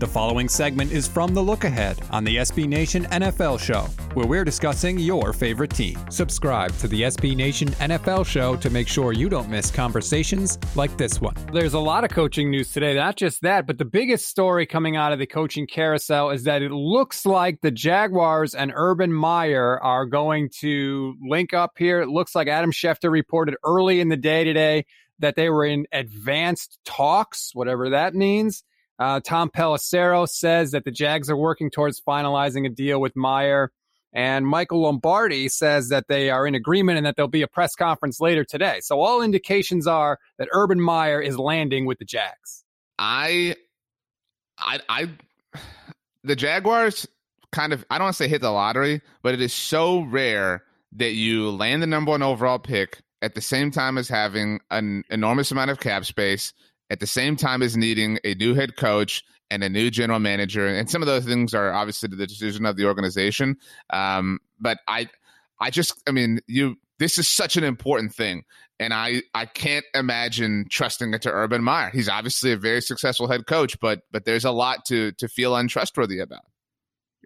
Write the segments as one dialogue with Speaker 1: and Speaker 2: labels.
Speaker 1: The following segment is from The Look Ahead on the SB Nation NFL Show, where we're discussing your favorite team. Subscribe to the SB Nation NFL Show to make sure you don't miss conversations like this one.
Speaker 2: There's a lot of coaching news today. Not just that, but the biggest story coming out of the coaching carousel is that it looks like the Jaguars and Urban Meyer are going to link up here. It looks like Adam Schefter reported early in the day today that they were in advanced talks, whatever that means. Uh, Tom Pelissero says that the Jags are working towards finalizing a deal with Meyer. And Michael Lombardi says that they are in agreement and that there'll be a press conference later today. So all indications are that Urban Meyer is landing with the Jags.
Speaker 3: I, I, I, the Jaguars kind of, I don't want to say hit the lottery, but it is so rare that you land the number one overall pick at the same time as having an enormous amount of cap space at the same time as needing a new head coach and a new general manager. And some of those things are obviously the decision of the organization. Um, but I, I just, I mean, you, this is such an important thing. And I, I can't imagine trusting it to Urban Meyer. He's obviously a very successful head coach, but, but there's a lot to, to feel untrustworthy about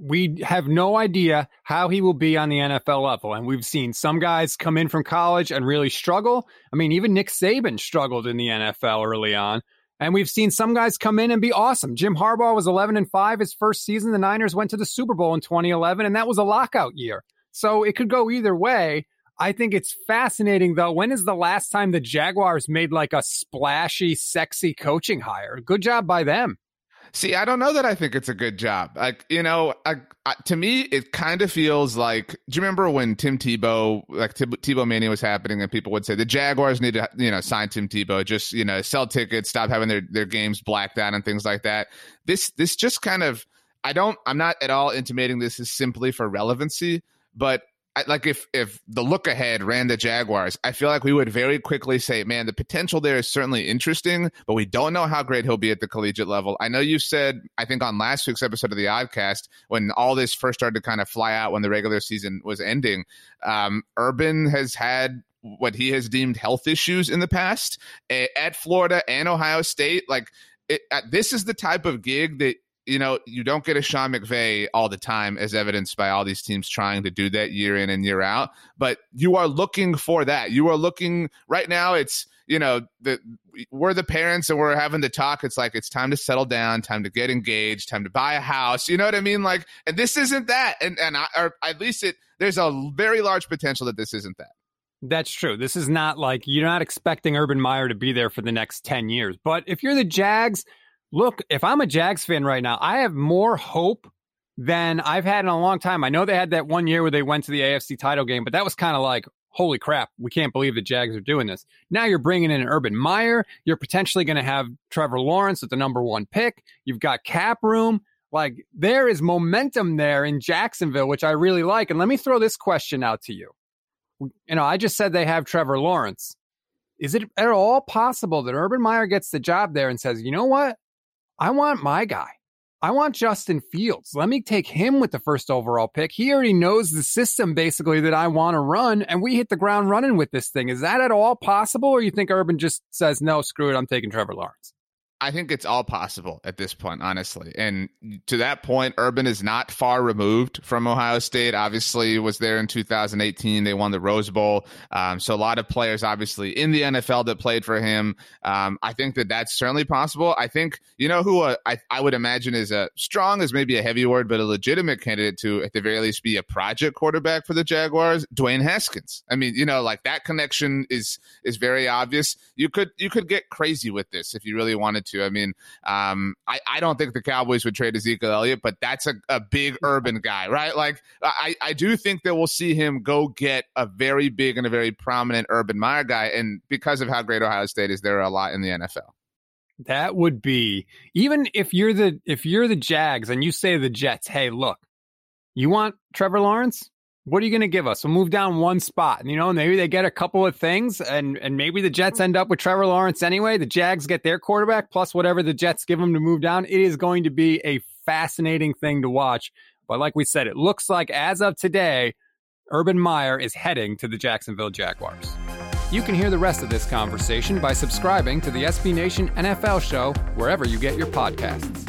Speaker 2: we have no idea how he will be on the NFL level. And we've seen some guys come in from college and really struggle. I mean, even Nick Saban struggled in the NFL early on. And we've seen some guys come in and be awesome. Jim Harbaugh was 11 and 5 his first season. The Niners went to the Super Bowl in 2011, and that was a lockout year. So it could go either way. I think it's fascinating, though. When is the last time the Jaguars made like a splashy, sexy coaching hire? Good job by them.
Speaker 3: See, I don't know that I think it's a good job. Like, you know, I, I, to me, it kind of feels like. Do you remember when Tim Tebow, like Tebow Mania was happening, and people would say the Jaguars need to, you know, sign Tim Tebow, just you know, sell tickets, stop having their their games blacked out, and things like that. This this just kind of. I don't. I'm not at all intimating this is simply for relevancy, but I, like if if the look ahead ran the Jaguars, I feel like we would very quickly say, man, the potential there is certainly interesting, but we don't know how great he'll be at the collegiate level. I know you said, I think on last week's episode of the Oddcast, when all this first started to kind of fly out when the regular season was ending, um, Urban has had what he has deemed health issues in the past at Florida and Ohio State. Like it, uh, this is the type of gig that you know, you don't get a Sean McVay all the time, as evidenced by all these teams trying to do that year in and year out. But you are looking for that. You are looking right now. It's you know, the we're the parents and we're having to talk. It's like it's time to settle down, time to get engaged, time to buy a house. You know what I mean? Like, and this isn't that. And and I, or at least it there's a very large potential that this isn't that.
Speaker 2: That's true. This is not like you're not expecting Urban Meyer to be there for the next 10 years. But if you're the Jags, look, if I'm a Jags fan right now, I have more hope than I've had in a long time. I know they had that one year where they went to the AFC title game, but that was kind of like, holy crap, we can't believe the Jags are doing this. Now you're bringing in Urban Meyer. You're potentially going to have Trevor Lawrence at the number one pick. You've got cap room. Like there is momentum there in Jacksonville, which I really like. And let me throw this question out to you. You know, I just said they have Trevor Lawrence. Is it at all possible that Urban Meyer gets the job there and says, you know what? I want my guy. I want Justin Fields. Let me take him with the first overall pick. He already knows the system basically that I want to run, and we hit the ground running with this thing. Is that at all possible, or you think Urban just says, no, screw it, I'm taking Trevor Lawrence?
Speaker 3: I think it's all possible at this point, honestly. And to that point, Urban is not far removed from Ohio State. Obviously, was there in 2018. They won the Rose Bowl. Um, so a lot of players, obviously, in the NFL that played for him. Um, I think that that's certainly possible. I think you know who uh, I I would imagine is a strong is maybe a heavy word, but a legitimate candidate to at the very least be a project quarterback for the Jaguars. Dwayne Haskins. I mean, you know, like that connection is is very obvious. You could you could get crazy with this if you really wanted to. I mean, um, I I don't think the Cowboys would trade Ezekiel Elliott, but that's a, a big urban guy, right? Like I I do think that we'll see him go get a very big and a very prominent Urban Meyer guy, and because of how great Ohio State is, there are a lot in the NFL.
Speaker 2: That would be even if you're the if you're the Jags and you say to the Jets, "Hey, look, you want Trevor Lawrence? What are you going to give us? We'll move down one spot, and you know maybe they get a couple of things, and and maybe the Jets end up with Trevor Lawrence anyway. The Jags get their quarterback plus whatever the Jets give them to move down. It is going to be a fascinating thing to watch. But like we said, it looks like as of today, Urban Meyer is heading to the Jacksonville Jaguars. You can hear the rest of this conversation by subscribing to the SB Nation NFL show wherever you get your podcasts.